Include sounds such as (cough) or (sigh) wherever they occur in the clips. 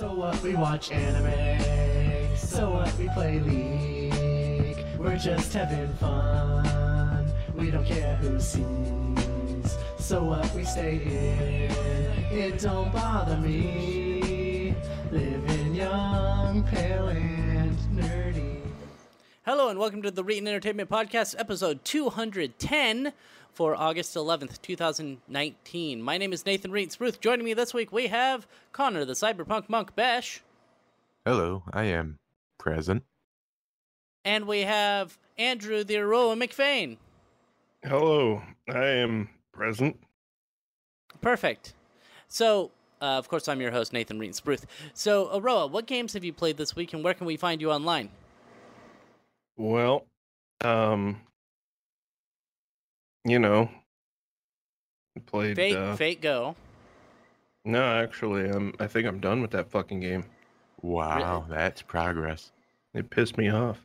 So what? We watch anime. So what? We play League. We're just having fun. We don't care who sees. So what? We stay in. It don't bother me. Living young, pale, and nerdy. Hello and welcome to the Reetin Entertainment Podcast, episode 210 for August 11th, 2019. My name is Nathan Reitz Ruth. Joining me this week, we have Connor, the cyberpunk monk Besh, Hello, I am present. and we have Andrew, the Aroa McFain. Hello, I am present. Perfect. So, uh, of course, I'm your host, Nathan Reitz Ruth. So, Aroa, what games have you played this week and where can we find you online? Well, um, you know, I played. Fate, uh, Fate Go. No, actually, I'm. I think I'm done with that fucking game. Wow, that's progress. It pissed me off.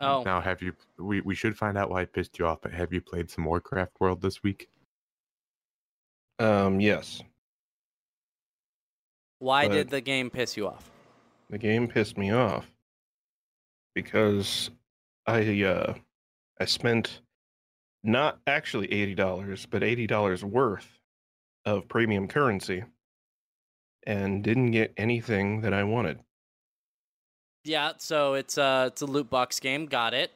Oh, Now, have you? We we should find out why it pissed you off. But have you played some Warcraft World this week? Um, yes, why but- did the game piss you off? the game pissed me off because I uh I spent not actually eighty dollars, but eighty dollars worth of premium currency, and didn't get anything that I wanted. Yeah, so it's uh it's a loot box game. Got it.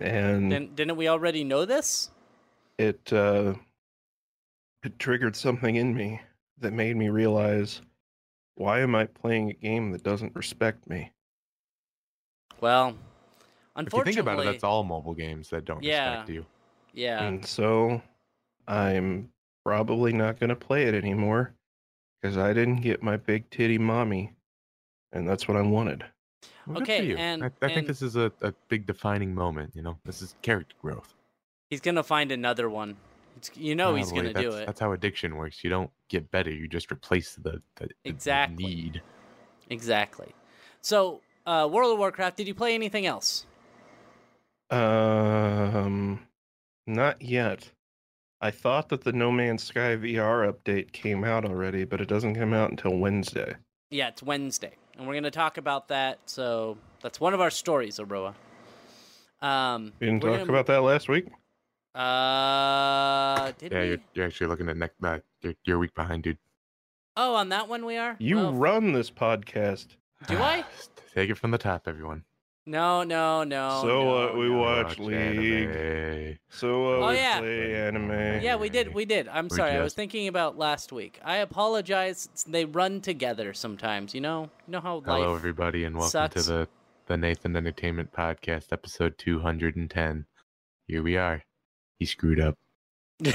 And Didn't didn't we already know this? it uh it triggered something in me that made me realize why am I playing a game that doesn't respect me? Well, unfortunately, If you think about it, that's all mobile games that don't Yeah. respect you. Yeah. And so I'm probably not going to play it anymore because I didn't get my big titty mommy and that's what I wanted. Well, Okay, you. and- I, I and- think this is a, a big defining moment. You know, this is character growth. He's gonna find another one. It's, you know he's gonna do That's- it. That's how addiction works. You don't get better. You just replace the, the, the Exactly. need. Exactly. So, uh, World of Warcraft. Did you play anything else? Um not yet. I thought that the No Man's Sky VR update came out already, but it doesn't come out until Wednesday. Yeah, it's Wednesday, and we're gonna talk about that. So that's one of our stories, Aroa. Um, We didn't talk gonna- about that last week. Uh, did Yeah, we? you're, you're actually looking at next. Uh, you're, you're a week behind, dude. Oh, on that one we are. You Oh, run this podcast. Do I? (sighs) Take it from the top, everyone. No, no, no. so no, what? We no. watch League. anime. So uh, Oh, we yeah. play anime. Yeah, we did. We did. I'm We sorry. I was thinking about last week. I apologize. They run together sometimes. You know. You know how Hello, life. everybody, and welcome sucks. to the the Nathan Entertainment Podcast, episode 210. Here we are. He screwed up. (laughs)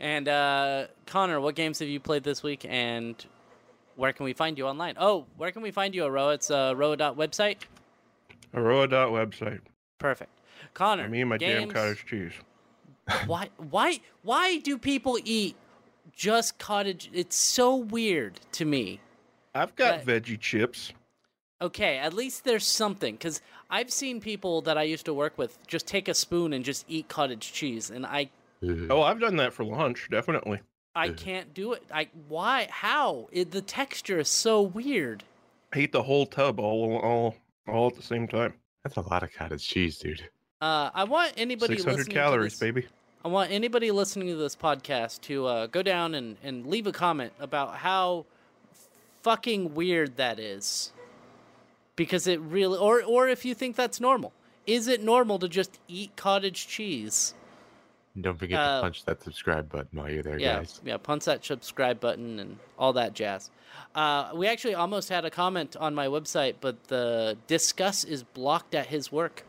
and uh, Connor, what games have you played this week, and where can we find you online? Oh, where can we find you, Aroa? It's uh, Roa.website. Aroa dot website. Perfect. Connor, Me and my damn cottage cheese. (laughs) Why, why, why do people eat just cottage? It's so weird to me. I've got But- veggie chips. Okay, at least there's something because I've seen people that I used to work with just take a spoon and just eat cottage cheese, and I Oh, I've done that for lunch, definitely. I can't do it. I why? How? It, the texture is so weird. I eat the whole tub all all all at the same time. That's a lot of cottage cheese, dude. Uh, I want anybody Six hundred listening calories, to this, baby. I want anybody listening to this podcast to uh, go down and, and leave a comment about how fucking weird that is. Because it really, or or if you think that's normal, is it normal to just eat cottage cheese? And don't forget Uh, to punch that subscribe button while you're there, yeah, guys. yeah, punch that subscribe button and all that jazz. Uh, we actually almost had a comment on my website, but the Disqus is blocked at his work,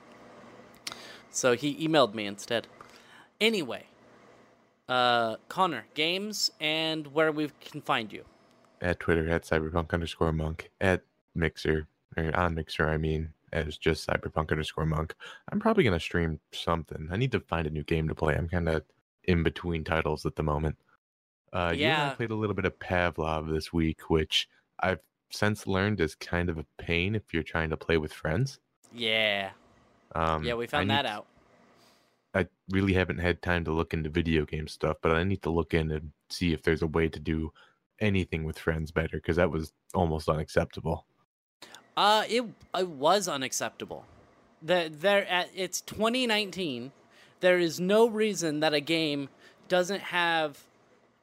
so he emailed me instead. Anyway, uh, Connor, games and where we can find you. At Twitter, at cyberpunk underscore monk. At Mixer, or on Mixer, I mean, as just cyberpunk underscore monk. I'm probably going to stream something. I need to find a new game to play. I'm kind of in between titles at the moment. Uh, You and I played a little bit of Pavlov this week, which I've since learned is kind of a pain if you're trying to play with friends. Yeah, Um, yeah, we found that to- out. I really haven't had time to look into video game stuff, but I need to look in and see if there's a way to do anything with friends better because that was almost unacceptable. Uh, it it was unacceptable. The there at it's 2019. There is no reason that a game doesn't have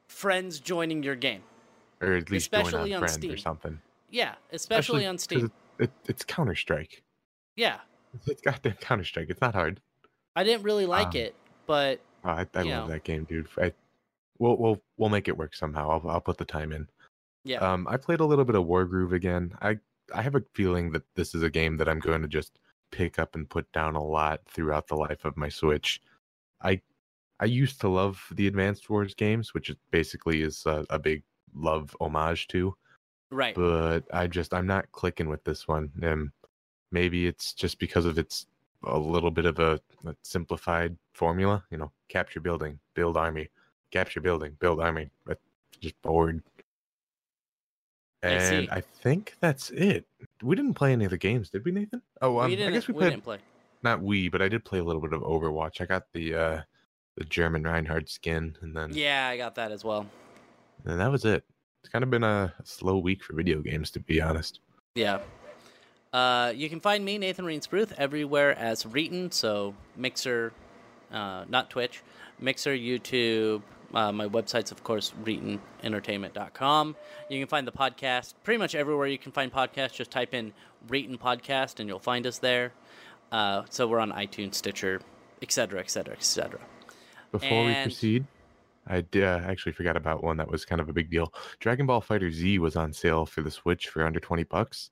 friends joining your game. Or at least Especially on on friends Steam. or something. Yeah, especially, on Steam. It, it, it's Counter Strike. Yeah, (laughs) It's goddamn Counter Strike. It's not hard. I didn't really like Um, it, but Oh, I, I love know. that game, dude. I, we'll we'll we'll make it work somehow. I'll I'll put the time in. yeah, Um, I played a little bit of Wargroove again. I I have a feeling that this is a game that I'm going to just pick up and put down a lot throughout the life of my Switch. I I used to love the Advanced Wars games, which basically is a, a big love homage to, right. but I just I'm not clicking with this one. And maybe it's just because of its a little bit of a, a simplified formula. You know, capture building, build army, capture building, build army. Just bored. I And see. I, think that's it. We didn't play any of the games, did we, Nathan? Oh, um, we I didn't. guess we we played didn't play. not we, but I did play a little bit of Overwatch. I got the uh the German Reinhardt skin, and then Yeah, I got that as well. and that was it. It's kind of been a, a slow week for video games, to be honest. Yeah. Uh, you can find me, Nathan Reensbruth, everywhere as Reetin. So Mixer, uh, not Twitch, Mixer, YouTube. Uh, my website's, of course, ReetinEntertainment.com. You can find the podcast pretty much everywhere you can find podcasts. Just type in Reetin Podcast and you'll find us there. Uh, so we're on iTunes, Stitcher, etc., etc., etc. Before we proceed, I uh, actually forgot about one that was kind of a big deal. Dragon Ball FighterZ was on sale for the Switch for under twenty bucks.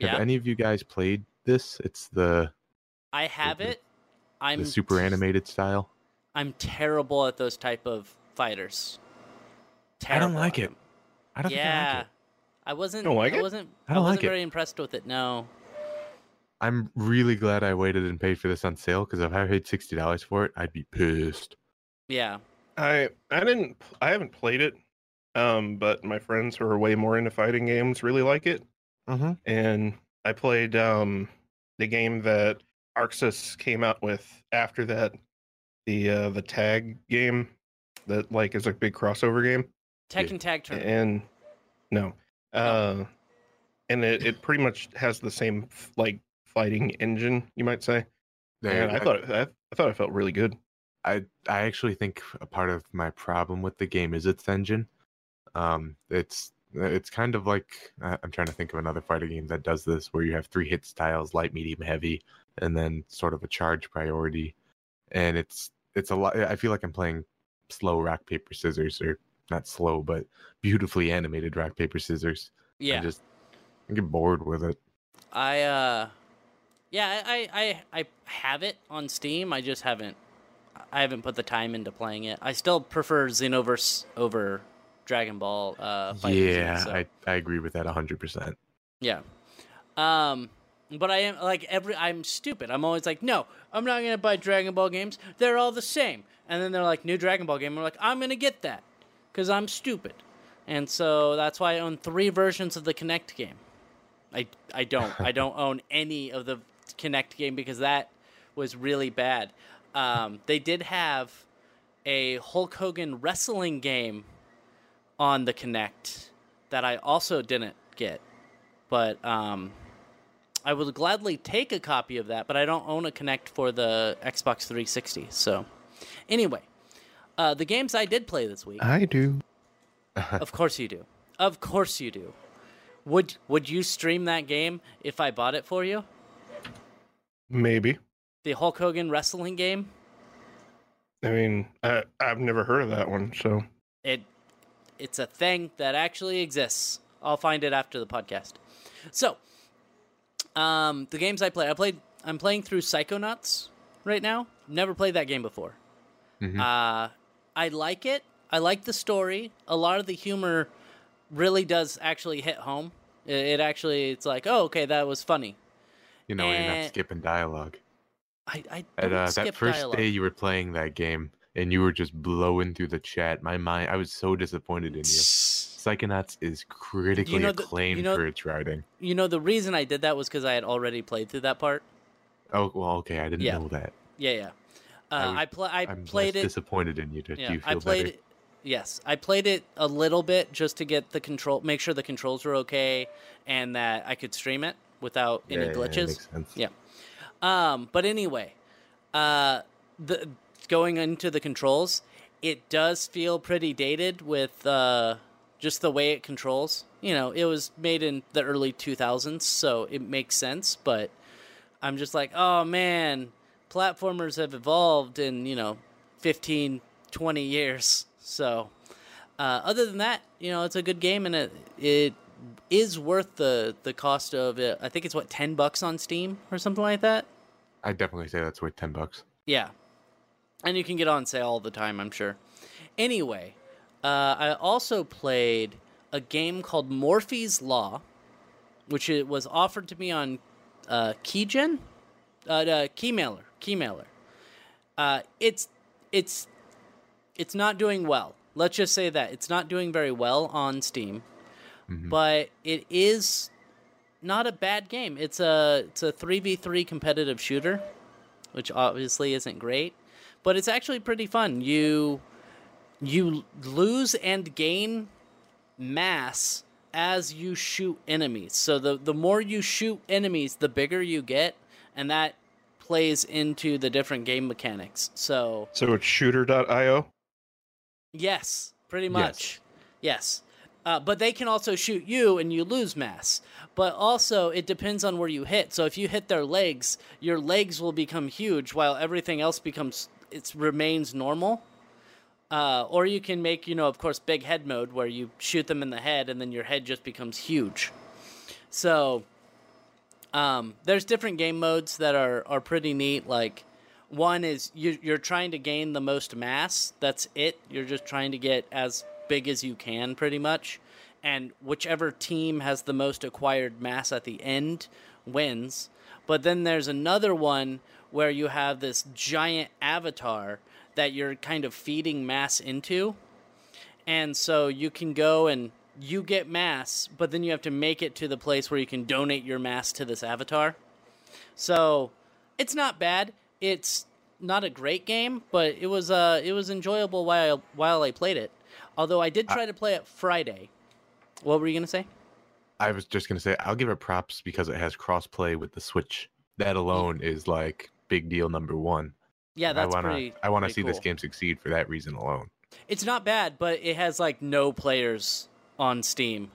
Have Yeah. any of you guys played this? It's the I have the- it. I'm the super animated style. I'm terrible at those type of fighters. I don't like it. I don't yeah, think I like it. I wasn't. Don't like I it? wasn't. I don't wasn't like it. very impressed with it. No. I'm really glad I waited and paid for this on sale because if I paid sixty dollars for it, I'd be pissed. Yeah. I I didn't I haven't played it, um, but my friends who are way more into fighting games really like it, Mm-hmm. and I played um the game that ArcSys came out with after that, the uh, the tag game that like is a big crossover game, Tekken Tag Tournament. and no, uh, and it it pretty much has the same f- like fighting engine you might say, and I thought it, I, I thought it felt really good. I I actually think a part of my problem with the game is its engine. Um, it's it's kind of like I- I'm trying to think of another fighting game that does this, where you have three hit styles: light, medium, heavy, and then sort of a charge priority. And it's it's a lot. I feel like I'm playing slow rock paper scissors, or not slow, but beautifully animated rock paper scissors. yeah. I just I get bored with it. I uh, yeah. I, I I have it on Steam. I just haven't. I haven't put the time into playing it. I still prefer Xenoverse over Dragon Ball. Uh, yeah, so- I I agree with that hundred percent. Yeah. Um but I am like every I'm stupid. I'm always like, "No, I'm not going to buy Dragon Ball games. They're all the same." And then they're like, "New Dragon Ball game." I'm like, "I'm going to get that cuz I'm stupid." And so that's why I own 3 versions of the Kinect game. I I don't. (laughs) I don't own any of the Kinect game because that was really bad. Um, they did have a Hulk Hogan wrestling game on the Kinect that I also didn't get. But um, I would gladly take a copy of that, but I don't own a Kinect for the Xbox 360. So, anyway, uh, the games I did play this week, I do. (laughs) of course you do. Of course you do. Would would you stream that game if I bought it for you? Maybe. The Hulk Hogan wrestling game? I mean, I I've never heard of that one, so It it's a thing that actually exists. I'll find it after the podcast. So, um, the games I play, I played. I'm playing through Psychonauts right now. Never played that game before. Mhm. Uh, I like it. I like the story. A lot of the humor really does actually hit home. It, it actually, it's like, oh, okay, that was funny. You know, you're Eh, not skipping dialogue. I, I At uh, that first dialogue. day you were playing that game and you were just blowing through the chat, my mind, I was so disappointed in you. (laughs) Psychonauts is critically know the- acclaimed you know- for its writing. You know, the reason I did that was because I had already played through that part. Oh well, okay, I didn't Yeah. know that. Yeah, yeah. I Uh, was- I, pl- I I'm played it. disappointed in you. To Yeah, you I feel played better? it. Yes, I played it a little bit just to get the control, make sure the controls were okay, and that I could stream it without any Yeah, yeah, glitches. Yeah. Um, but anyway, uh, the going into the controls, it does feel pretty dated with uh, just the way it controls. You know, it was made in the early 2000s, so it makes sense. But I'm just like, oh man, platformers have evolved in you know 15, 20 years. So, uh, other than that, you know, it's a good game and it it is worth the the cost of it. I think it's what ten bucks on Steam or something like that. I definitely say that's worth ten bucks. Yeah, and you can get on sale all the time, I'm sure. Anyway, uh, I also played a game called Morphies Law, which it was offered to me on uh, Keygen, uh, uh, Keymailer, Keymailer. Uh, it's it's it's not doing well. Let's just say that it's not doing very well on Steam, Mhm. but it is not a bad game. It's a it's a three v three competitive shooter, which obviously isn't great, but it's actually pretty fun. You you lose and gain mass as you shoot enemies. So the the more you shoot enemies, the bigger you get, and that plays into the different game mechanics. So So it's shooter.io. Yes, pretty much. Yes. Uh, but they can also shoot you and you lose mass. But also, it depends on where you hit. So if you hit their legs, your legs will become huge while everything else becomes, it remains normal. Uh, or you can make, you know, of course, big head mode where you shoot them in the head and then your head just becomes huge. So um, there's different game modes that are, are pretty neat. Like, one is you, you're trying to gain the most mass. That's it. You're just trying to get as big as you can, pretty much. And whichever team has the most acquired mass at the end wins. But then there's another one where you have this giant avatar that you're kind of feeding mass into. And so you can go and you get mass, but then you have to make it to the place where you can donate your mass to this avatar. So it's not bad. It's not a great game, but it was uh it was enjoyable while while I played it. Although I did try to play it Friday. What were you gonna say? I was just gonna say I'll give it props because it has crossplay with the Switch. That alone is like big deal number one. Yeah, that's I wanna pretty. I want to pretty see this game succeed for that reason alone. It's not bad, but it has like no players on Steam.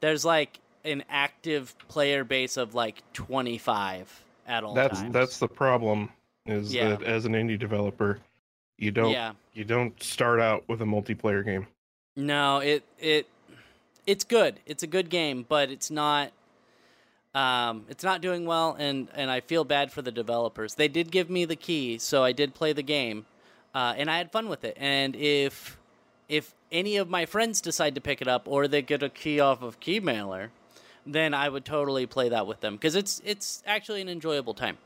There's like an active player base of like 25 at all That's times. that's the problem. Is Yeah. that as an indie developer, you don't yeah. you don't start out with a multiplayer game. No, it it it's good. It's a good game, but it's not um it's not doing well and and I feel bad for the developers. They did give me the key, so I did play the game. Uh, and I had fun with it. And if if any of my friends decide to pick it up or they get a key off of Keymailer, then I would totally play that with them because it's it's actually an enjoyable time.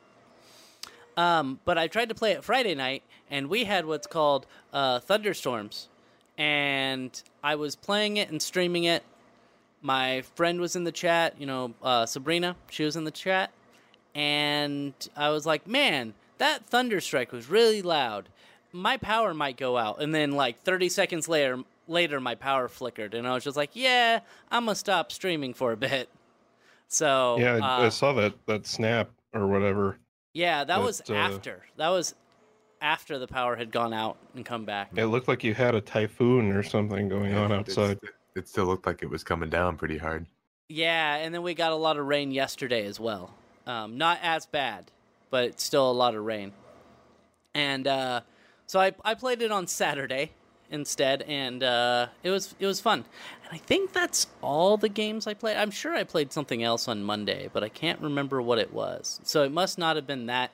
Um, but I tried to play it Friday night, and we had what's called uh, thunderstorms, and I was playing it and streaming it. My friend was in the chat, you know, uh, Sabrina, she was in the chat, and I was like, man, that thunderstrike was really loud. My power might go out, and then like 30 seconds later, later my power flickered, and I was just like, yeah, I'm gonna stop streaming for a bit. So yeah, I- I uh, saw that that snap or whatever. yeah, that was uh, after. That was after the power had gone out and come back. It looked like you had a typhoon or something going on (laughs) outside. It, still looked like it was coming down pretty hard. Yeah, and then we got a lot of rain yesterday as well. Um, not as bad, but still a lot of rain. And uh, so I, I played it on Saturday instead, and uh, it was it was fun. And I think that's all the games I played. I'm sure I played something else on Monday, but I can't remember what it was. So it must not have been that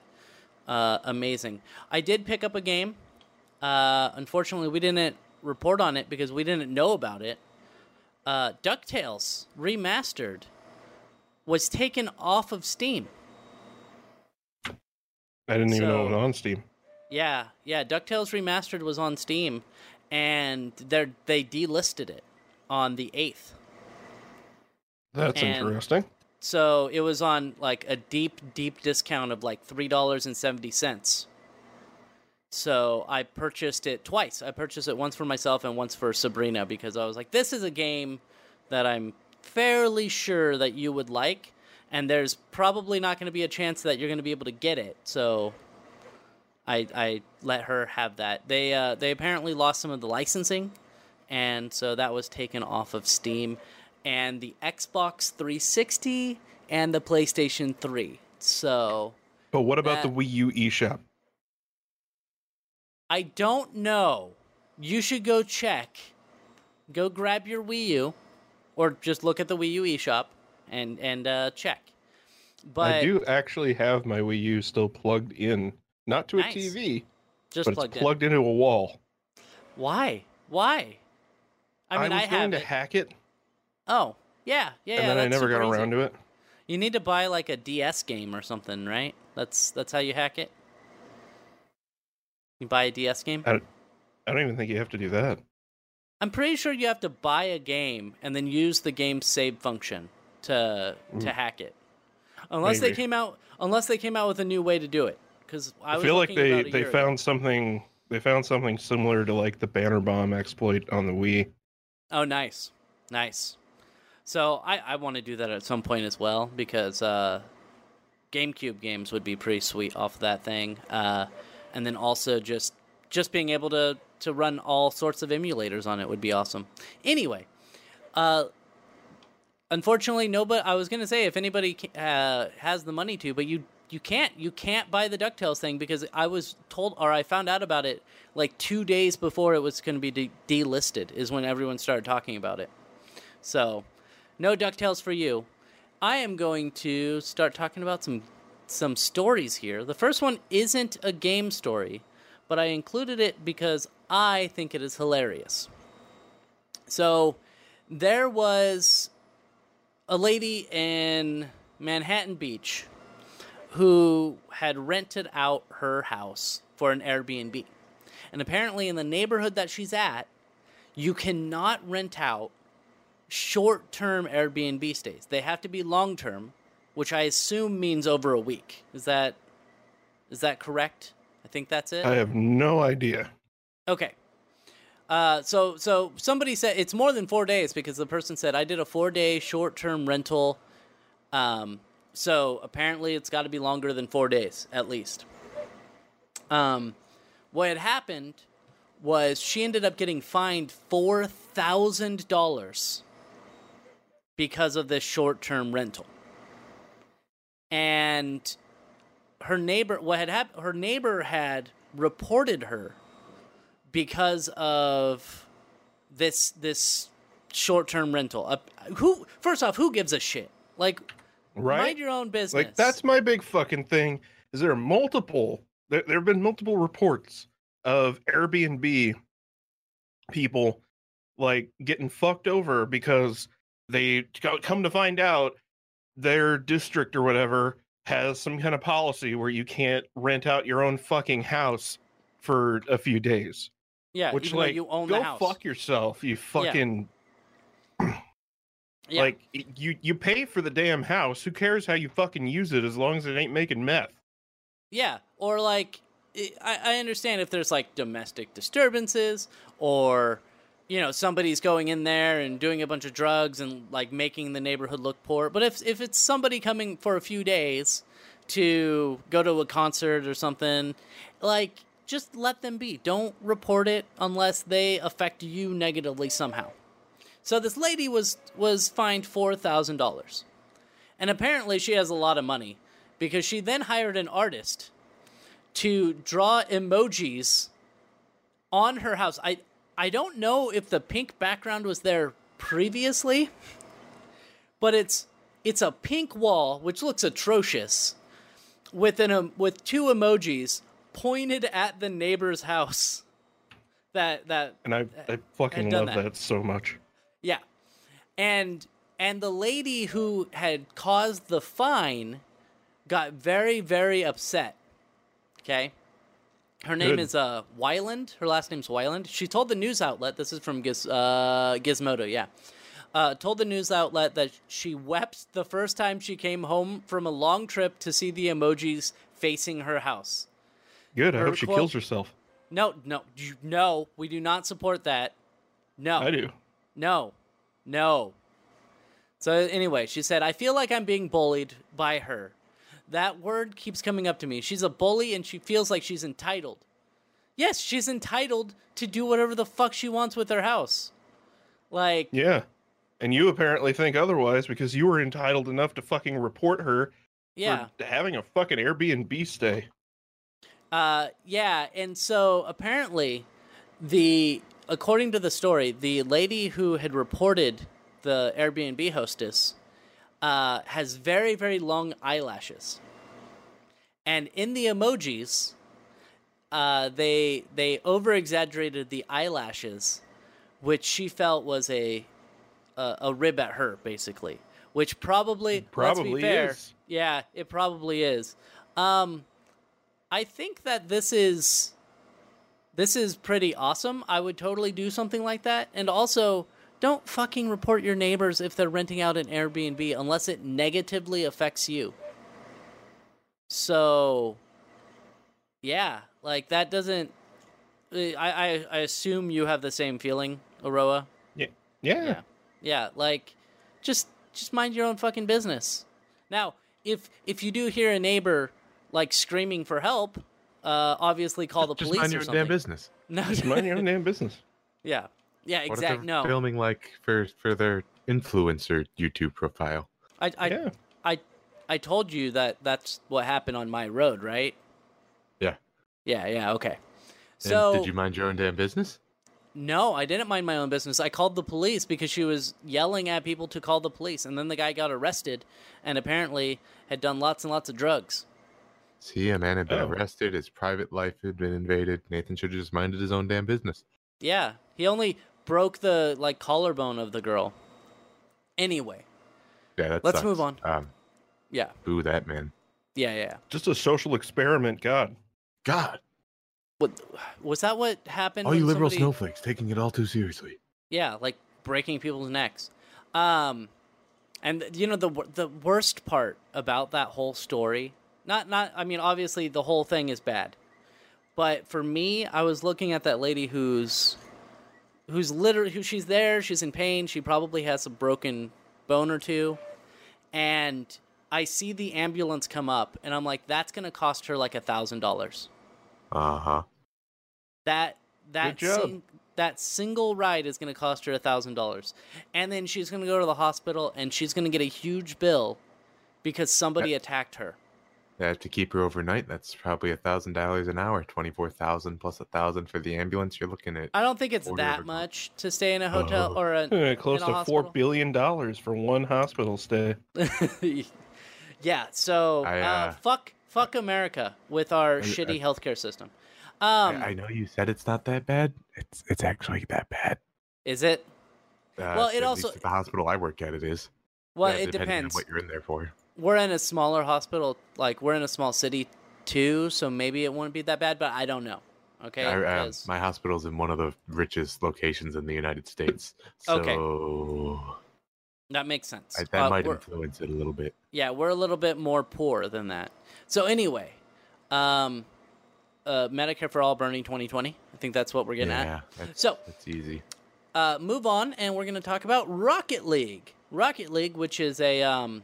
uh, amazing. I did pick up a game. Uh, unfortunately, we didn't report on it because we didn't know about it. Uh, DuckTales Remastered was taken off of Steam. I didn't even know it was on Steam. Yeah, yeah. DuckTales Remastered was on Steam, and they they delisted it on the eighth. That's and- interesting. So it was on like a deep, deep discount of like three dollars and seventy cents. So I purchased it twice. I purchased it once for myself and once for Sabrina because I was like, this is a game that I'm fairly sure that you would like, and there's probably not going to be a chance that you're going to be able to get it. So I I let her have that. They uh, they apparently lost some of the licensing, and so that was taken off of Steam, and the Xbox 360 and the PlayStation 3. So But what about That- the Wii U eShop? I don't know. You should go check. Go grab your Wii U, or just look at the Wii U eShop and and uh, check. But I do actually have my Wii U still plugged in, not to a TV, just but plugged it's plugged into a wall. Why? Why? I mean, I, was have going to it. hack it, oh, yeah, yeah. and yeah, then I never got easy. around to it. You need to buy like a DS game or something, right? That's that's how you hack it. You buy a DS game. I, I don't even think you have to do that. I'm pretty sure you have to buy a game and then use the game save function to to Mm. hack it. Unless they came out unless they came out with a new way to do it. Because I, I, feel like they they year ago. found something they found something similar to like the banner bomb exploit on the Wii. Oh, nice, nice. So I I want to do that at some point as well because uh, GameCube games would be pretty sweet off that thing. Uh, and then also just just being able to to run all sorts of emulators on it would be awesome. Anyway, uh, unfortunately, nobody. I was gonna say if anybody uh, has the money to, but you you can't you can't buy the Ducktales thing because I was told or I found out about it like two days before it was going to be de- delisted is when everyone started talking about it. So, no Ducktales for you. I am going to start talking about some some stories here. The first one isn't a game story, but I included it because I think it is hilarious. So, there was a lady in Manhattan Beach who had rented out her house for an Airbnb. And apparently, in the neighborhood that she's at, you cannot rent out short term Airbnb stays. They have to be long term, which I assume means over a week. Is that is that correct? I think that's it. I have no idea. Okay. Uh, so so somebody said it's more than four days because the person said I did a four day short term rental. Um, so apparently it's got to be longer than four days at least. Um, what had happened was she ended up getting fined four thousand dollars because of this short term rental. And her neighbor what had happened her neighbor had reported her because of this this short-term rental. Uh, who first off, who gives a shit? Like Right? mind your own business. Like that's my big fucking thing. Is there multiple? There, there have been multiple reports of Airbnb people like getting fucked over because they co- come to find out their district or whatever has some kind of policy where you can't rent out your own fucking house for a few days. yeah, Which like you own go fuck yourself, you fucking Yeah. like y- you you pay for the damn house. Who cares how you fucking use it as long as it ain't making meth? Yeah, or like I, I understand if there's like domestic disturbances or you know somebody's going in there and doing a bunch of drugs and like making the neighborhood look poor. But if if it's somebody coming for a few days to go to a concert or something, like just let them be. Don't report it unless they affect you negatively somehow. So this lady was was fined four thousand dollars, and apparently she has a lot of money because she then hired an artist to draw emojis on her house. I I don't know if the pink background was there previously, but it's it's a pink wall which looks atrocious with an um, with two emojis pointed at the neighbor's house. (laughs) That that And I I fucking love that. that. so much. yeah. And and the lady who had caused the fine got very very upset. Okay? Her name Good. is uh Wyland. Her last name's Wyland. She told the news outlet, this is from Giz, uh, Gizmodo, yeah. Uh, told the news outlet that she wept the first time she came home from a long trip to see the emojis facing her house. Good. I Her hope she quote- kills herself. No, no, you- no. We do not support that. No. I do. No, no. So anyway, she said, I feel like I'm being bullied by her. That word keeps coming up to me. She's a bully and she feels like she's entitled. Yes, she's entitled to do whatever the fuck she wants with her house. Like, Yeah. And you apparently think otherwise because you were entitled enough to fucking report her yeah. for having a fucking Airbnb stay. Uh, yeah, and so apparently, the according to the story, the lady who had reported the Airbnb hostess uh, has very very long eyelashes, and in the emojis, uh, they they over exaggerated the eyelashes, which she felt was a a, a rib at her basically, which probably Probably fair, is. yeah, it probably is. Um, I think that this is this is pretty awesome. I would totally do something like that. And also, don't fucking report your neighbors if they're renting out an Airbnb unless it negatively affects you. So, yeah, like that doesn't. I I, I assume you have the same feeling, Aroa. Yeah. Yeah. Yeah, like just just mind your own fucking business. Now, if if you do hear a neighbor like screaming for help, uh obviously call the Just police mind or your something. damn business. No, Just mind your own damn (laughs) business. yeah. Yeah, exactly. No. filming like for for their influencer YouTube profile? I I, yeah. I I told you that that's what happened on my road, right? Yeah. Yeah, yeah, okay. And So did you mind your own damn business? No, I didn't mind my own business. I called the police because she was yelling at people to call the police, and then the guy got arrested, and apparently had done lots and lots of drugs. See, a man had been Oh. arrested. His private life had been invaded. Nathan should have just minded his own damn business. Yeah, he only broke the like collarbone of the girl. Anyway, Yeah, that Let's sucks. move on. Um, yeah, boo that man. yeah, yeah. Just a social experiment, God. God, What was that? What happened? all you liberal somebody- snowflakes taking it all too seriously. Yeah, like breaking people's necks. Um, and you know the the worst part about that whole story, not not I mean obviously the whole thing is bad, but for me, I was looking at that lady who's who's literally who she's there, she's in pain, she probably has a broken bone or two, and I see the ambulance come up, and I'm like, that's gonna cost her like a thousand dollars. Uh huh. That that Good sing, that single ride is going to cost her a thousand dollars, and then she's going to go to the hospital and she's going to get a huge bill because somebody attacked her. They have to keep her overnight. That's probably a thousand dollars an hour. Twenty four thousand plus a thousand for the ambulance. You're looking at I don't think it's that of- much to stay in a hotel Oh. or a (laughs) Close in a to four hospital. billion dollars for one hospital stay. (laughs) yeah. So I, uh, uh, fuck fuck America with our I- shitty I- healthcare system. Um, I I know you said it's not that bad. It's it's actually that bad. is it? Uh, Well, it at also- least the hospital I work at it is. Well, Yeah, it depending on depends. what you're in there for. We're in a smaller hospital like we're in a small city too so maybe it wouldn't be that bad but i don't know okay I, uh, 'Cause- my hospital's in one of the richest locations in the United States, (laughs) so Okay. that makes sense I, that Uh, might influence it a little bit. yeah we're a little bit more poor than that so anyway um uh medicare for all burning 2020 i think that's what we're getting yeah, at that's, So- it's easy. uh, move on, and we're going to talk about Rocket League. Rocket League, which is a um,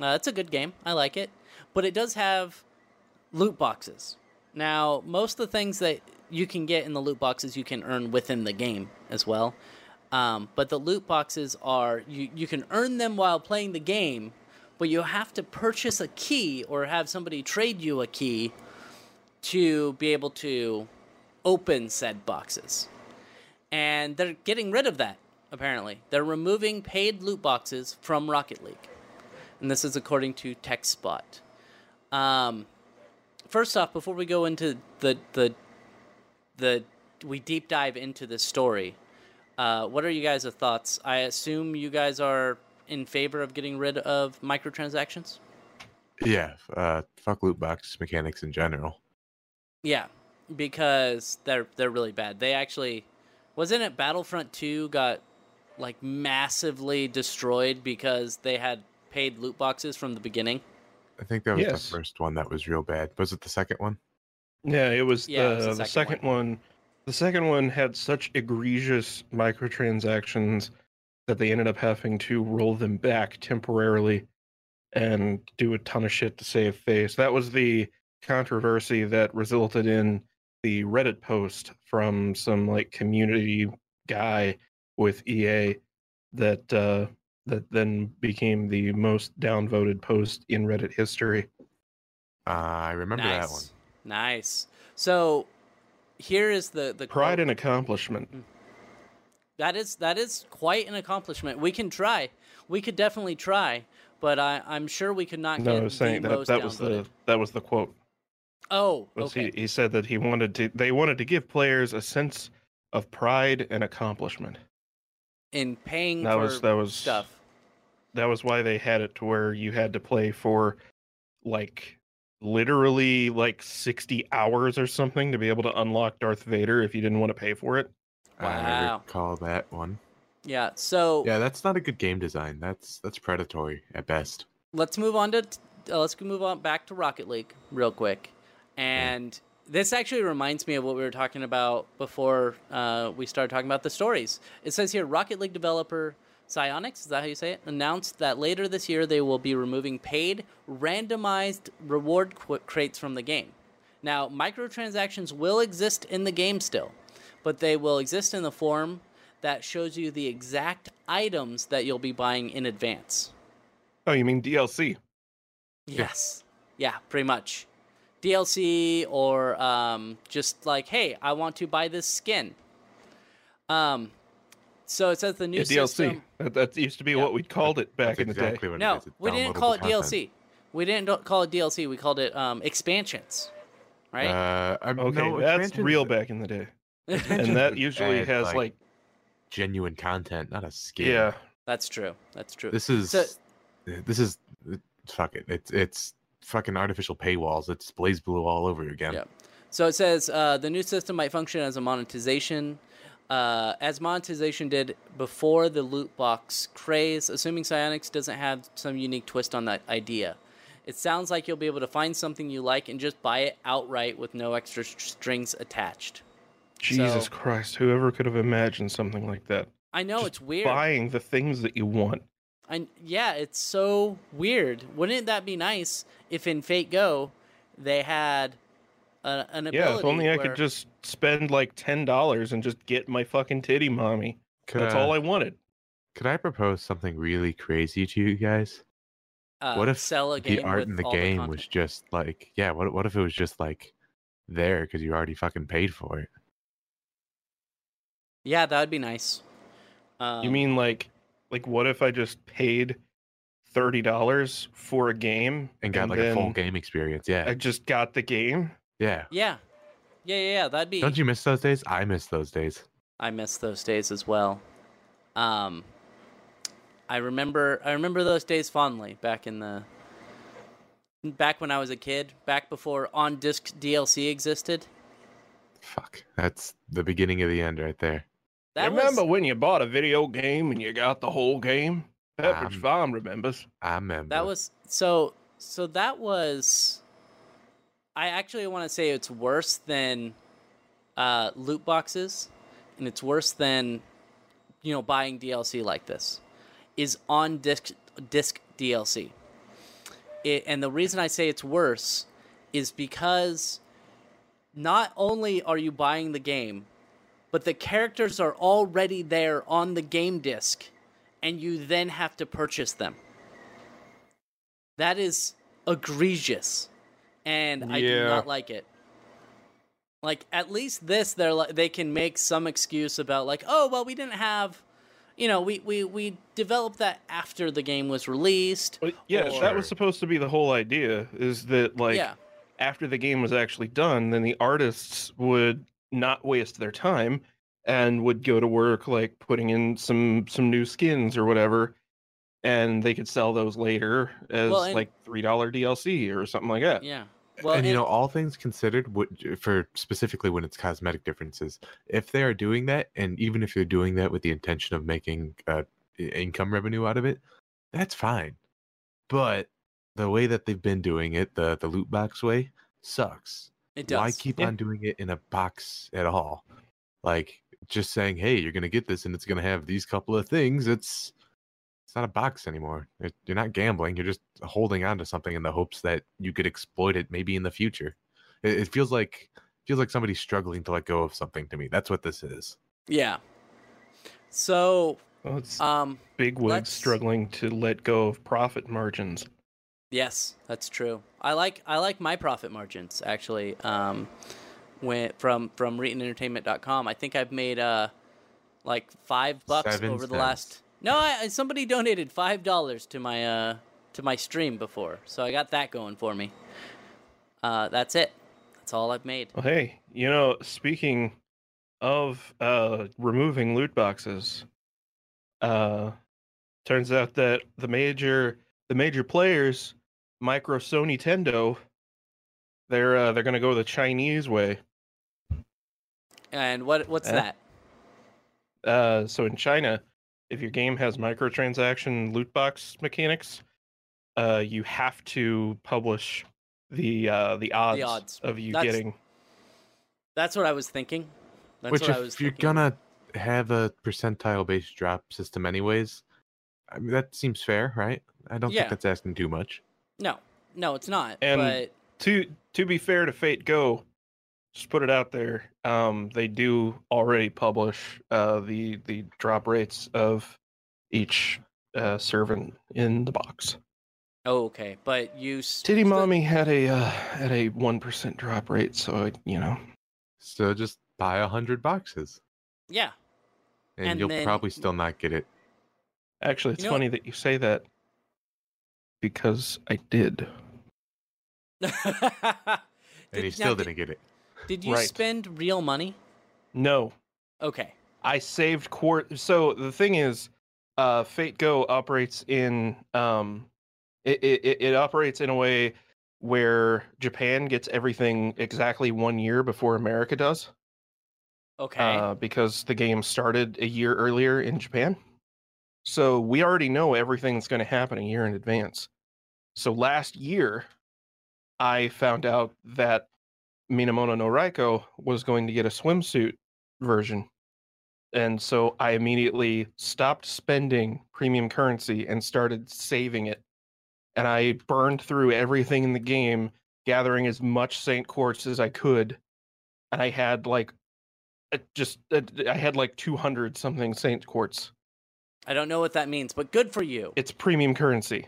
uh, it's a good game. I like it, but it does have loot boxes. Now, most of the things that you can get in the loot boxes, you can earn within the game as well. Um, but the loot boxes are you you can earn them while playing the game, but you have to purchase a key or have somebody trade you a key to be able to open said boxes and they're getting rid of that apparently they're removing paid loot boxes from rocket league and this is according to techspot um, first off before we go into the the the we deep dive into this story uh, what are you guys' thoughts i assume you guys are in favor of getting rid of microtransactions Yeah, uh, fuck loot box mechanics in general. Yeah, because they're they're really bad. They actually wasn't it Battlefront 2 got like massively destroyed because they had paid loot boxes from the beginning. I think that was Yes. the first one that was real bad. Was it the second one? Yeah, it was Yeah, it the was the the second second one. The second one had such egregious microtransactions that they ended up having to roll them back temporarily and do a ton of shit to save face. That was the controversy that resulted in the Reddit post from some like community guy with EA that uh that then became the most downvoted post in Reddit history. Uh, I remember nice. that one. Nice. So here is the the Pride quote. and accomplishment. that is that is quite an accomplishment. We can try. We could definitely try, but I I'm sure we could not No, get I was saying the that most that was the that was the quote. Oh, was okay. he, he said that he wanted to they wanted to give players a sense of pride and accomplishment. In paying That for was that was stuff. That was why they had it to where you had to play for like literally like 60 hours or something to be able to unlock Darth Vader if you didn't want to pay for it. I Wow. recall that one. Yeah. So Yeah, that's not a good game design. That's that's predatory at best. let's move on to uh, let's move on back to Rocket League real quick, and this actually reminds me of what we were talking about before uh, we started talking about the stories. It says here, Rocket League developer Psyonix, is that how you say it? Announced that later this year they will be removing paid, randomized reward qu- crates from the game. Now, microtransactions will exist in the game still, but they will exist in the form that shows you the exact items that you'll be buying in advance. Oh, you mean DLC? Yes. Yeah, pretty much. DLC or um, just like, hey, I want to buy this skin. Um, so it says the new Yeah, DLC. system. That, that used to be Yeah. what we called it back That's in the day. No, we didn't call it content. DLC. We didn't call it DLC. We called it um, expansions. Right? Uh, I'm- Okay, no, that's real back in the day. (laughs) And that usually add, has like genuine content, not a skin. yeah, That's true. That's true. This is So- this is fuck it. It's it's fucking artificial paywalls. It's BlazBlue all over again. Yeah. So it says uh, the new system might function as a monetization, uh, as monetization did before the loot box craze, assuming Psyonix doesn't have some unique twist on that idea. It sounds like you'll be able to find something you like and just buy it outright with no extra strings attached. Jesus So- Christ, whoever could have imagined something like that? I know Just it's weird. Buying the things that you want. And yeah, it's so weird. Wouldn't that be nice if in Fate Go they had a, an ability? Yeah, if only I where- could just spend like ten dollars and just get my fucking titty mommy. Could, That's uh, all I wanted. Could I propose something really crazy to you guys? uh, what if sell a game the art in the game content. was just like, yeah, what what if it was just like there because you already fucking paid for it? Yeah, that would be nice. Um, you mean like, like what if I just paid thirty dollars for a game And got like a full game experience. Yeah, I just got the game. Yeah. Yeah, yeah, yeah. yeah, That'd be. Don't you miss those days? I miss those days. I miss those days as well. Um, I remember. I remember those days fondly back in the. Back when I was a kid, back before on disc DLC existed. Fuck, that's the beginning of the end right there. That remember was when you bought a video game and you got the whole game? Pepperidge Um, Farm remembers. I remember. that was so. So that was. I actually want to say it's worse than uh, loot boxes, and it's worse than you know buying DLC like this. Is on disc disc DLC. It, and the reason I say it's worse is because not only are you buying the game, but the characters are already there on the game disc, and you then have to purchase them. That is egregious, and I do not like it. Like at least this, they're like they can make some excuse about like, oh well, we didn't have, you know, we we we developed that after the game was released. But yeah, or- that was supposed to be the whole idea. Is that like yeah, after the game was actually done, then the artists would not waste their time and would go to work like putting in some some new skins or whatever, and they could sell those later as Well, and- like three dollar DLC or something like that. yeah. Well, and you know, all things considered, for specifically when it's cosmetic differences, if they are doing that, and even if you're doing that with the intention of making uh, income revenue out of it, that's fine. But the way that they've been doing it, the the loot box way, sucks. It does. Why keep Yeah. on doing it in a box at all? Like just saying, "Hey, you're gonna get this, and it's gonna have these couple of things." It's not a box anymore. It, you're not gambling. You're just holding on to something in the hopes that you could exploit it maybe in the future. It, it feels like feels like somebody's struggling to let go of something to me. That's what this is. Yeah. So, Well, it's um, big wigs let's- struggling to let go of profit margins. Yes, that's true. I like I like my profit margins actually. Um, when from from ReetinEntertainment.com, I think I've made uh like five bucks Seven over the last. No, I, somebody donated five dollars to my uh to my stream before, so I got that going for me. Uh, that's it. That's all I've made. Well, hey, you know, speaking of uh, removing loot boxes, uh, turns out that the major the major players, Micro, Sony, Nintendo, they're uh, they're gonna go the Chinese way. And what what's Eh? that? Uh, so in China, if your game has microtransaction loot box mechanics, uh, you have to publish the uh, the odds, odds. of you That's- getting. That's what I was thinking. That's Which, what if I was you're thinking. gonna have a percentile based drop system, anyways, I mean, that seems fair, right? I don't Yeah. think that's asking too much. No, no, it's not. And- but to to be fair to Fate Go, just put it out there. Um, they do already publish uh, the the drop rates of each uh, servant in the box. oh, okay. But you s- Titty still- Mommy had a uh, had a one percent drop rate, so it, you know. So just buy a hundred boxes, Yeah. and, And you'll then- probably still not get it. Actually, it's You know- funny that you say that because I did. (laughs) And Did- you now, still did- didn't get it. Did you Right. spend real money? No, Okay. I saved quart. So the thing is, uh, Fate Go operates in um, it, it it operates in a way where Japan gets everything exactly one year before America does, Okay. uh, because the game started a year earlier in Japan. So we already know everything that's going to happen a year in advance. So last year, I found out that Minamoto no Raiko was going to get a swimsuit version. And so I immediately stopped spending premium currency and started saving it. And I burned through everything in the game, gathering as much Saint Quartz as I could. And I had like just I had like 200 something Saint Quartz. I don't know what that means, but good for you. It's premium currency.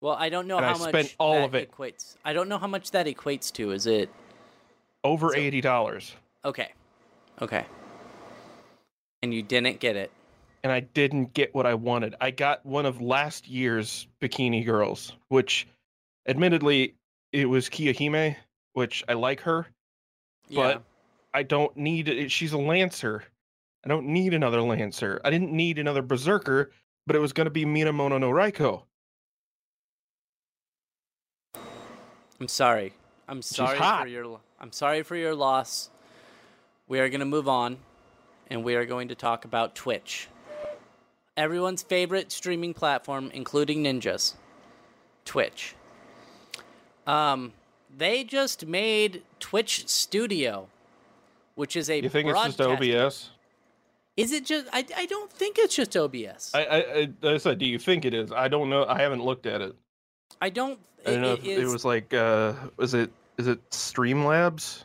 Well, I don't know and I how much spent all that of it. equates. I don't know how much that equates to. Is it Over So- $80. okay? Okay. And you didn't get it. and I didn't get what I wanted. I got one of last year's Bikini Girls, which admittedly it was Kiyohime, which I like her. Yeah. But I don't need it. She's a Lancer. I don't need another Lancer. I didn't need another Berserker, but it was going to be Minamoto no Raiko. I'm sorry. I'm sorry for hot. your. I'm sorry for your loss. We are going to move on, and we are going to talk about Twitch. Everyone's favorite streaming platform, including ninjas. Twitch. Um, they just made Twitch Studio, which is a. You think it's just OBS? Is it just? I, I don't think it's just OBS. I, I, I, I said, do you think it is? I don't know. I haven't looked at it. I don't. I don't know it if it is- was like, uh, was it, is it Streamlabs?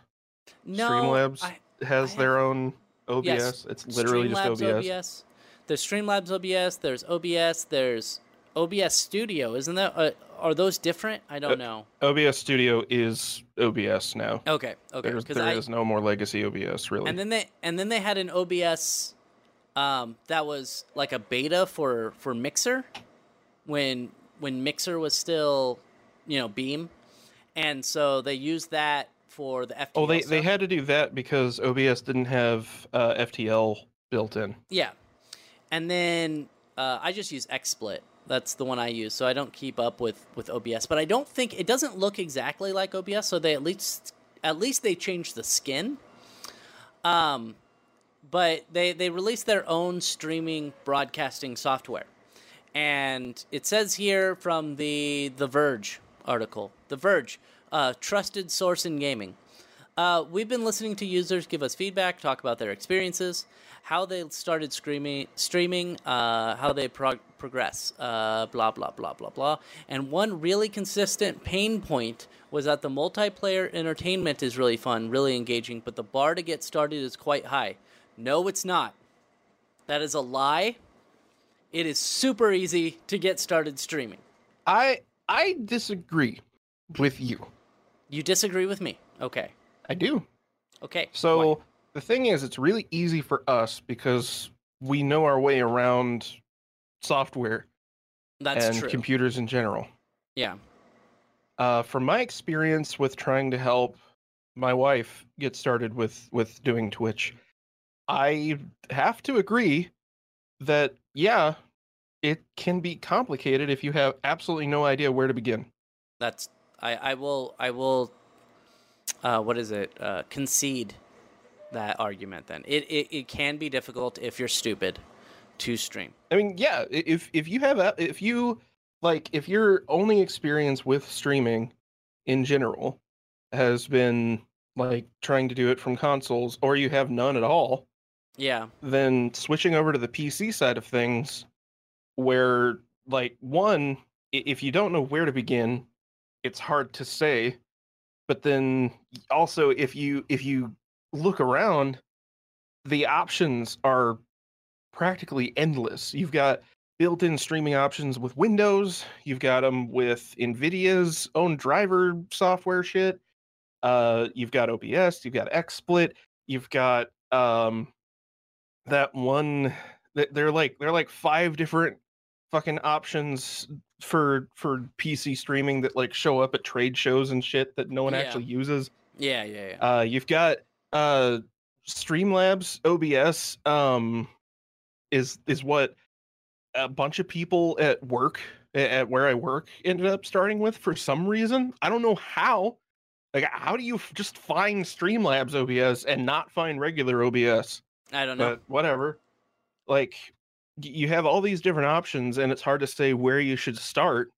no, Streamlabs I- has I their own OBS. Yes, It's literally just Streamlabs OBS. There's Streamlabs OBS. There's OBS. There's OBS Studio. Isn't that? Uh, are those different? I don't Uh, know. OBS Studio is OBS now. Okay. Okay. There's, Because there I is no more legacy OBS really. and then they and then they had an OBS um, that was like a beta for for Mixer when when Mixer was still you know Beam, and so they used that for the FTL. oh, they they had to do that because OBS didn't have uh, FTL built in. Yeah. And then uh, I just use XSplit. That's the one I use. So I don't keep up with, with OBS. But I don't think it doesn't look exactly like OBS, so they at least at least they changed the skin. Um but they, they released their own streaming broadcasting software. And it says here from the The Verge article. The Verge, uh, trusted source in gaming. Uh, we've been listening to users give us feedback, talk about their experiences, how they started screaming, streaming, uh, how they prog- progress, uh, blah, blah, blah, blah, blah. And one really consistent pain point was that the multiplayer entertainment is really fun, really engaging, but the bar to get started is quite high. No, it's not. That is a lie. It is super easy to get started streaming. I I disagree with you. You disagree with me. Okay. I do. Okay. So why? the thing is, it's really easy for us because we know our way around software that's and true. computers in general. yeah. Uh, from my experience with trying to help my wife get started with with doing Twitch, I have to agree that yeah, it can be complicated if you have absolutely no idea where to begin. That's I, I will I will uh, what is it uh, concede that argument then. It, it it can be difficult if you're stupid to stream. I mean, yeah, if if you have a, if you like if your only experience with streaming in general has been like trying to do it from consoles or you have none at all, yeah. then switching over to the PC side of things where like one if you don't know where to begin, it's hard to say, but then also if you if you look around the options are practically endless. You've got built-in streaming options with Windows. You've got them with Nvidia's own driver software shit. Uh, you've got OBS. You've got XSplit. You've got um, that one. that They're like they're like five different fucking options for for PC streaming that like show up at trade shows and shit that no one Yeah. actually uses. yeah yeah yeah Uh, you've got uh, Streamlabs OBS um, is is what a bunch of people at work at where I work ended up starting with for some reason. I don't know how. Like, how do you f- just find Streamlabs OBS and not find regular OBS? I don't know But whatever. Like, you have all these different options, and it's hard to say where you should start.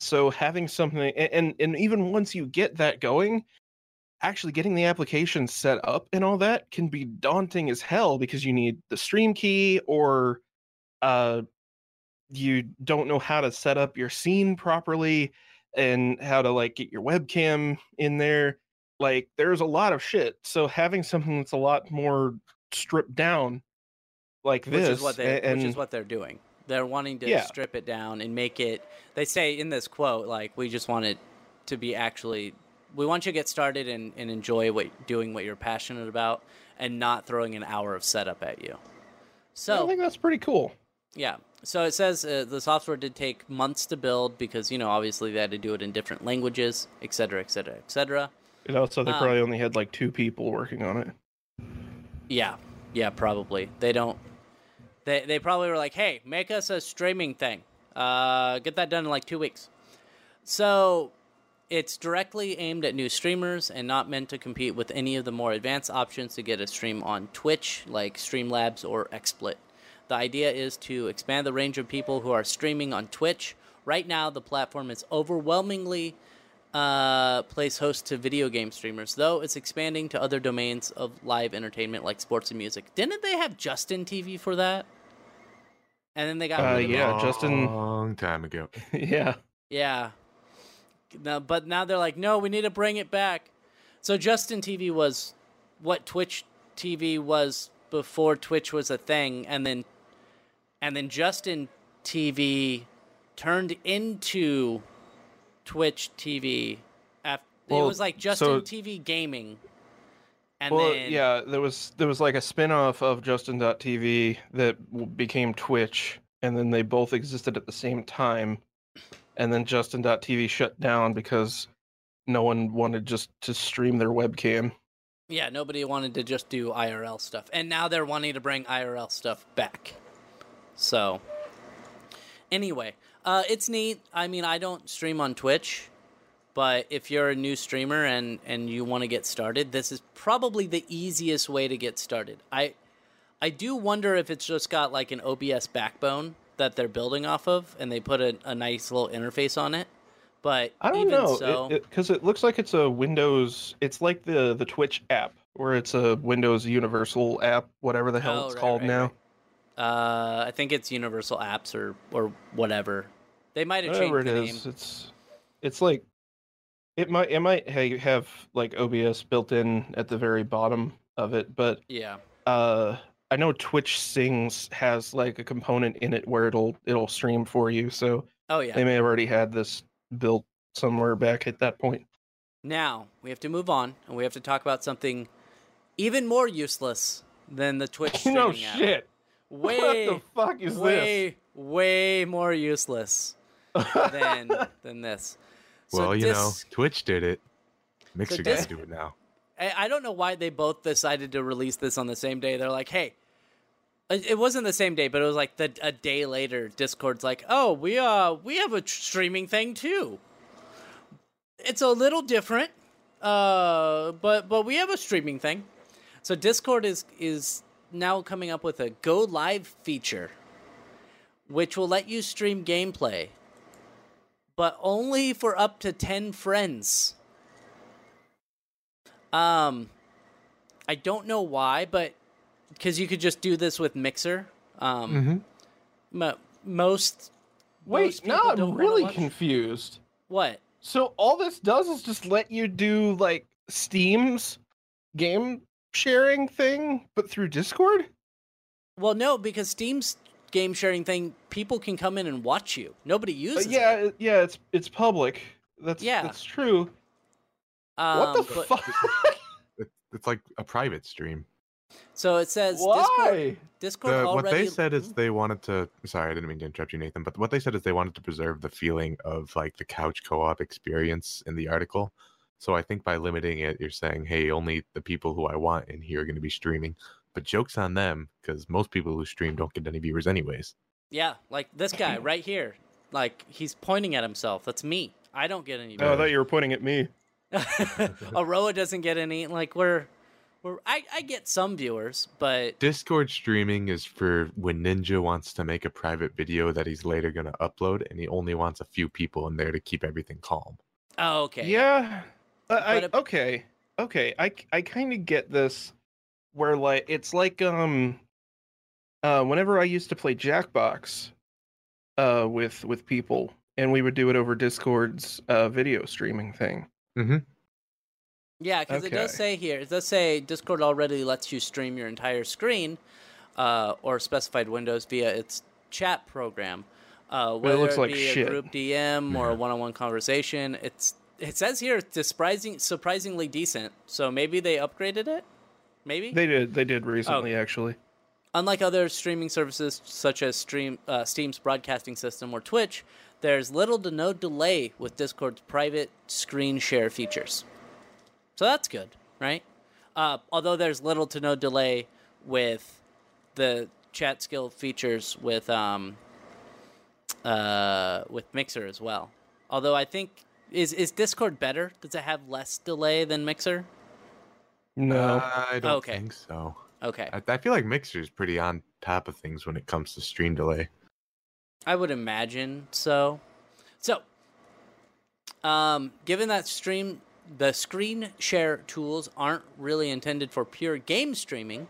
So having something, and and even once you get that going, actually getting the application set up and all that can be daunting as hell because you need the stream key or uh you don't know how to set up your scene properly and how to like get your webcam in there like there's a lot of shit so having something that's a lot more stripped down like which this is what they and, which is what they're doing they're wanting to Yeah. strip it down and make it they say in this quote like we just want it to be actually we want you to get started and, and enjoy what doing what you're passionate about and not throwing an hour of setup at you So I think that's pretty cool. Yeah. So it says uh, the software did take months to build because, you know, obviously they had to do it in different languages, et cetera, et cetera, et cetera. You know, so they Um, probably only had like two people working on it. Yeah. Yeah, probably. They don't. They, they probably were like, hey, make us a streaming thing. Uh, get that done in like two weeks. So it's directly aimed at new streamers and not meant to compete with any of the more advanced options to get a stream on Twitch, like Streamlabs or XSplit. The idea is to expand the range of people who are streaming on Twitch. Right now, the platform is overwhelmingly uh, place host to video game streamers, though it's expanding to other domains of live entertainment like sports and music. Didn't they have Justin TV for that? And then they got Uh, rid of it. yeah, Justin- Long time ago. (laughs) yeah. Yeah. Now, but now they're like, no, we need to bring it back. So Justin TV was what Twitch TV was before Twitch was a thing, and then and then Justin TV turned into Twitch TV. After, it was like Justin so- TV Gaming. And well, then yeah, there was there was like a spin-off of Justin.tv that became Twitch, and then they both existed at the same time. And then Justin.tv shut down because no one wanted just to stream their webcam. Yeah, nobody wanted to just do IRL stuff. And now they're wanting to bring IRL stuff back. So, anyway, uh, it's neat. I mean, I don't stream on Twitch, but if you're a new streamer and, and you want to get started, this is probably the easiest way to get started. I I do wonder if it's just got like an OBS backbone that they're building off of and they put a, a nice little interface on it. But I don't even know so, because it, looks like it's a Windows. It's like the the Twitch app, where it's a Windows Universal app, whatever the hell Oh, it's right, called right, now. right. uh, I think it's Universal Apps or or whatever. They might have Whatever changed it the is, name. it's it's like it might it might have like OBS built in at the very bottom of it, but Yeah. uh I know Twitch Sings has like a component in it where it'll it'll stream for you, so Oh yeah. they may have already had this built somewhere back at that point. Now we have to move on, and we have to talk about something even more useless than the Twitch (laughs) no app. shit. Way, what the fuck is this? way, way more useless (laughs) than than this. So well, you know, Twitch did it. Mixer can do it now. I I don't know why they both decided to release this on the same day. They're like, hey, it it wasn't the same day, but it was like the a day later. Discord's like, oh, we uh we have a tr- streaming thing too. It's a little different, uh, but but we have a streaming thing. So Discord is is now coming up with a go live feature, which will let you stream gameplay, but only for up to ten friends. Um, I don't know why, but because you could just do this with Mixer. Um, Mm-hmm. mo- most. Wait, most no, I'm really confused. What? So all this does is just let you do like Steam's game sharing thing, but through Discord? Well, no, because Steam's game sharing thing, people can come in and watch you. Nobody Uh, uses yeah, it. it- yeah, it's it's public. That's Yeah. that's true. Um, what the but- fuck? It's like a private stream. So it says Why? Discord The, already. what they said is Mhm. they wanted to. Sorry, I didn't mean to interrupt you, Nathan. But what they said is they wanted to preserve the feeling of like the couch co-op experience in the article. So I think by limiting it, you're saying, hey, only the people who I want in here are going to be streaming. But jokes on them, because most people who stream don't get any viewers anyways. Yeah, like this guy (laughs) right here. Like he's pointing at himself. That's me. I don't get any. Oh, I thought you were pointing at me. (laughs) Aroa doesn't get any. Like we're, we're. I I get some viewers, but Discord streaming is for when Ninja wants to make a private video that he's later going to upload, and he only wants a few people in there to keep everything calm. oh, okay. Yeah. Uh, I, okay. Okay. I I kind of get this where like it's like um uh whenever I used to play Jackbox uh with with people and we would do it over Discord's uh video streaming thing. Mm-hmm. Yeah, because it does say here, it does say Discord already lets you stream your entire screen uh, or specified windows via its chat program. Uh, But it whether looks it like be shit. a group DM or a one-on-one conversation, it's it says here it's surprising, surprisingly decent. So maybe they upgraded it. Maybe They did they did recently actually. Unlike other streaming services such as Stream, uh, Steam's broadcasting system or Twitch, there's little to no delay with Discord's private screen share features. So that's good, right? Uh, although there's little to no delay with the chat skill features with um, uh, with Mixer as well. Although I think is is Discord better? Does it have less delay than Mixer? No. I don't Okay. think so. Okay. I, I feel like Mixer is pretty on top of things when it comes to stream delay. I would imagine so. So, um, given that stream, the screen share tools aren't really intended for pure game streaming,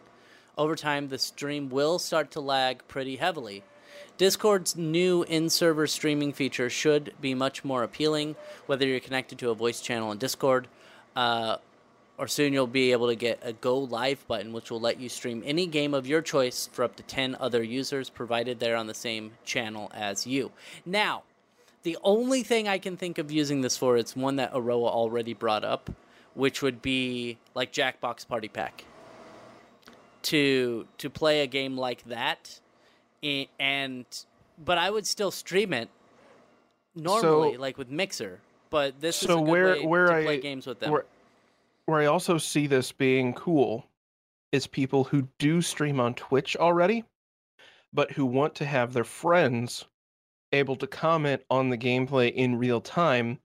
over time the stream will start to lag pretty heavily. Discord's new in server streaming feature should be much more appealing, whether you're connected to a voice channel in Discord. Uh, or soon you'll be able to get a go live button which will let you stream any game of your choice for up to 10 other users provided they're on the same channel as you. Now the only thing i can think of using this for is one that aroa already brought up which would be like jackbox party pack. To to play a game like that and but i would still stream it normally So- like with mixer but this is So a good where- way where to I- play games with them. Where, where I also see this being cool is people who do stream on Twitch already, but who want to have their friends able to comment on the gameplay in real time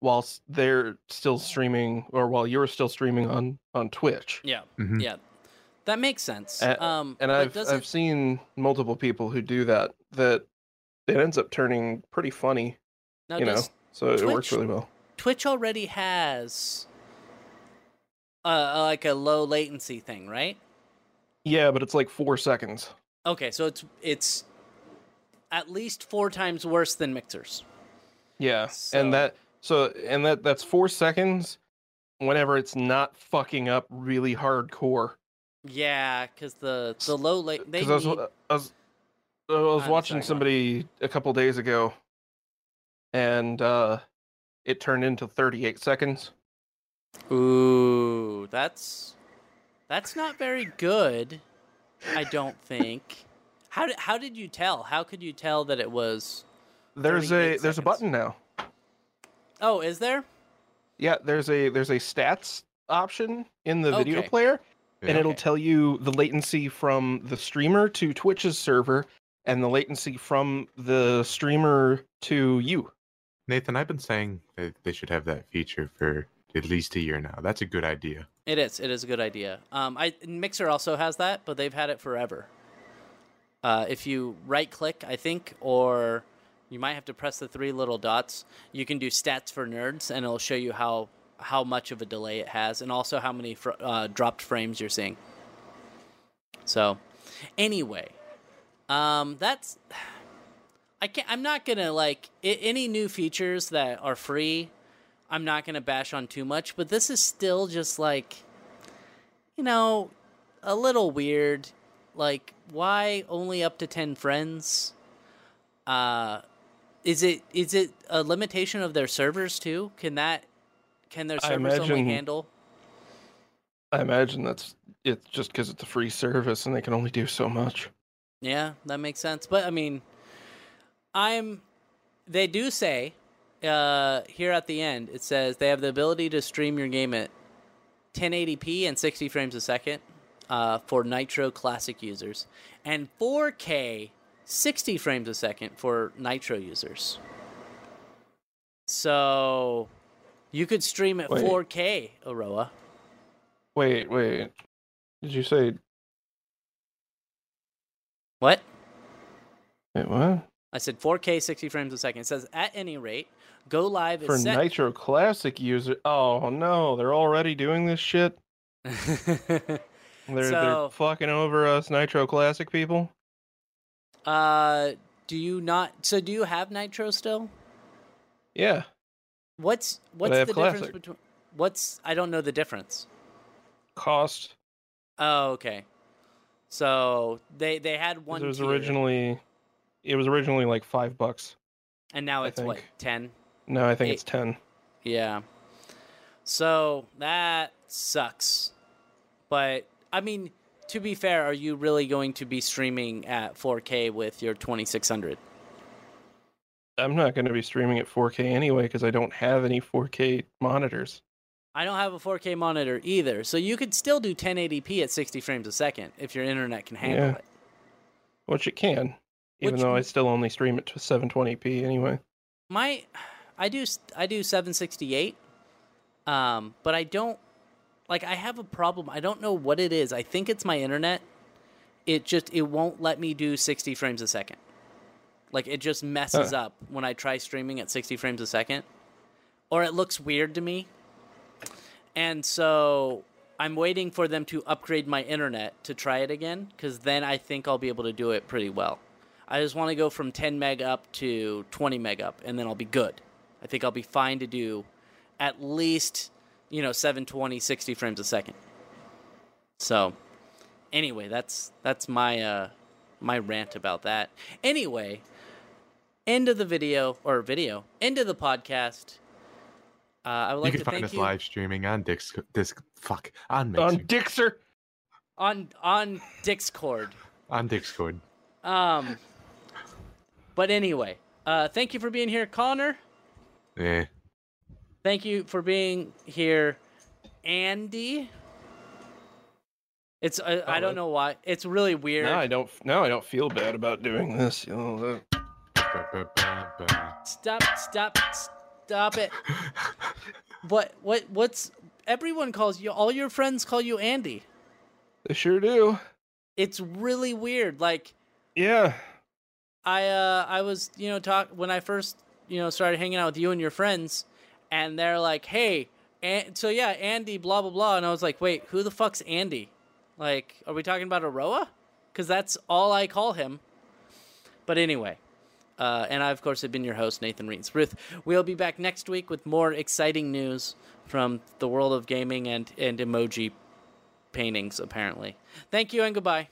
whilst they're still streaming or while you're still streaming on on Twitch. yeah Mhm. Yeah, that makes sense. A- um, And I've does I've seen multiple people who do that that it ends up turning pretty funny, now you know. does so it works really well. Twitch already has uh, like a low latency thing, right? Yeah, but it's like four seconds. Okay, so it's it's at least four times worse than mixers. Yeah, So- and that so and that that's four seconds. Whenever it's not fucking up really hardcore. Yeah, because the the low late they Because I need, I was I was I'm watching sorry, somebody a couple days ago, and uh, it turned into 38 seconds. Ooh, that's that's not very good. I don't think. How did how did you tell? How could you tell that it was? There's a there's a button now. Oh, is there? Yeah, there's a there's a stats option in the video Okay. player, and Yeah. it'll Okay. tell you the latency from the streamer to Twitch's server, and the latency from the streamer to you. Nathan, I've been saying that they should have that feature for at least a year now. That's a good idea. It is. It is a good idea. Um, I Mixer also has that, but they've had it forever. Uh, if you right click, I think, or you might have to press the three little dots. You can do stats for nerds, and it'll show you how how much of a delay it has, and also how many fr- uh, dropped frames you're seeing. So, anyway, um, that's. (sighs) I can't. I'm not gonna like I- any new features that are free. I'm not gonna bash on too much, but this is still just like, you know, a little weird. Like, why only up to ten friends? Uh, is it is it a limitation of their servers too? Can that can their servers only imagine- handle? I imagine that's it's just because it's a free service and they can only do so much. Yeah, that makes sense. But I mean, I'm. They do say uh, here at the end it says they have the ability to stream your game at 1080p and 60 frames a second uh, for Nitro Classic users, and 4K 60 frames a second for Nitro users. So you could stream at Wait. 4K, Aroa. Wait, wait. Did you say What? wait, what? I said 4K 60 frames a second. It says at any rate, go live For is set. Nitro Classic user Oh no, they're already doing this shit. (laughs) They're So- they're fucking over us Nitro Classic people. uh, do you not? So do you have Nitro still? Yeah. What's what's the have difference between? What's I don't know the difference. Cost. Oh, okay. So they they had one. It was tier, originally it was originally like five bucks. and now it's what ten. No, I think Eight. it's ten. Yeah. So that sucks. But I mean, to be fair, are you really going to be streaming at 4K with your 2600? I'm not going to be streaming at 4K anyway because I don't have any 4K monitors. I don't have a 4K monitor either, so you could still do 1080p at 60 frames a second if your internet can handle Yeah. it. Which it can, even Which though I still only stream it to 720p anyway. My, I do I do 768, um, but I don't like I have a problem. I don't know what it is. I think it's my internet. It just it won't let me do 60 frames a second. Like it just messes Huh. up when I try streaming at 60 frames a second, or it looks weird to me. And so I'm waiting for them to upgrade my internet to try it again, because then I think I'll be able to do it pretty well. I just want to go from 10 meg up to 20 meg up, and then I'll be good. I think I'll be fine to do at least, you know, 720, 60 frames a second. So, anyway, that's that's my uh my rant about that. Anyway, end of the video or video, end of the podcast. Uh, I would like you to can find thank us you live streaming on Dix. Disc, fuck on Mixer, On on, Dixer! on on Discord. On Discord. Um, but anyway, uh, thank you for being here, Connor. Yeah. Thank you for being here, Andy. It's uh, I don't know why. It's really weird. Now I don't. Now I don't feel bad about doing this. You know, Stop! Stop! Stop it! (laughs) What? What? What's? Everyone calls you. All your friends call you Andy. they sure do. It's really weird. Like Yeah. I uh I was you know talk when I first you know, started hanging out with you and your friends, and they're like, "Hey, and so yeah, Andy, blah blah blah," and I was like, "Wait, who the fuck's Andy? Like, are we talking about Aroa? Because that's all I call him." But anyway, uh, and I, of course, have been your host, Nathan Reeds. Ruth, we'll be back next week with more exciting news from the world of gaming and, and emoji paintings, apparently. Thank you and goodbye.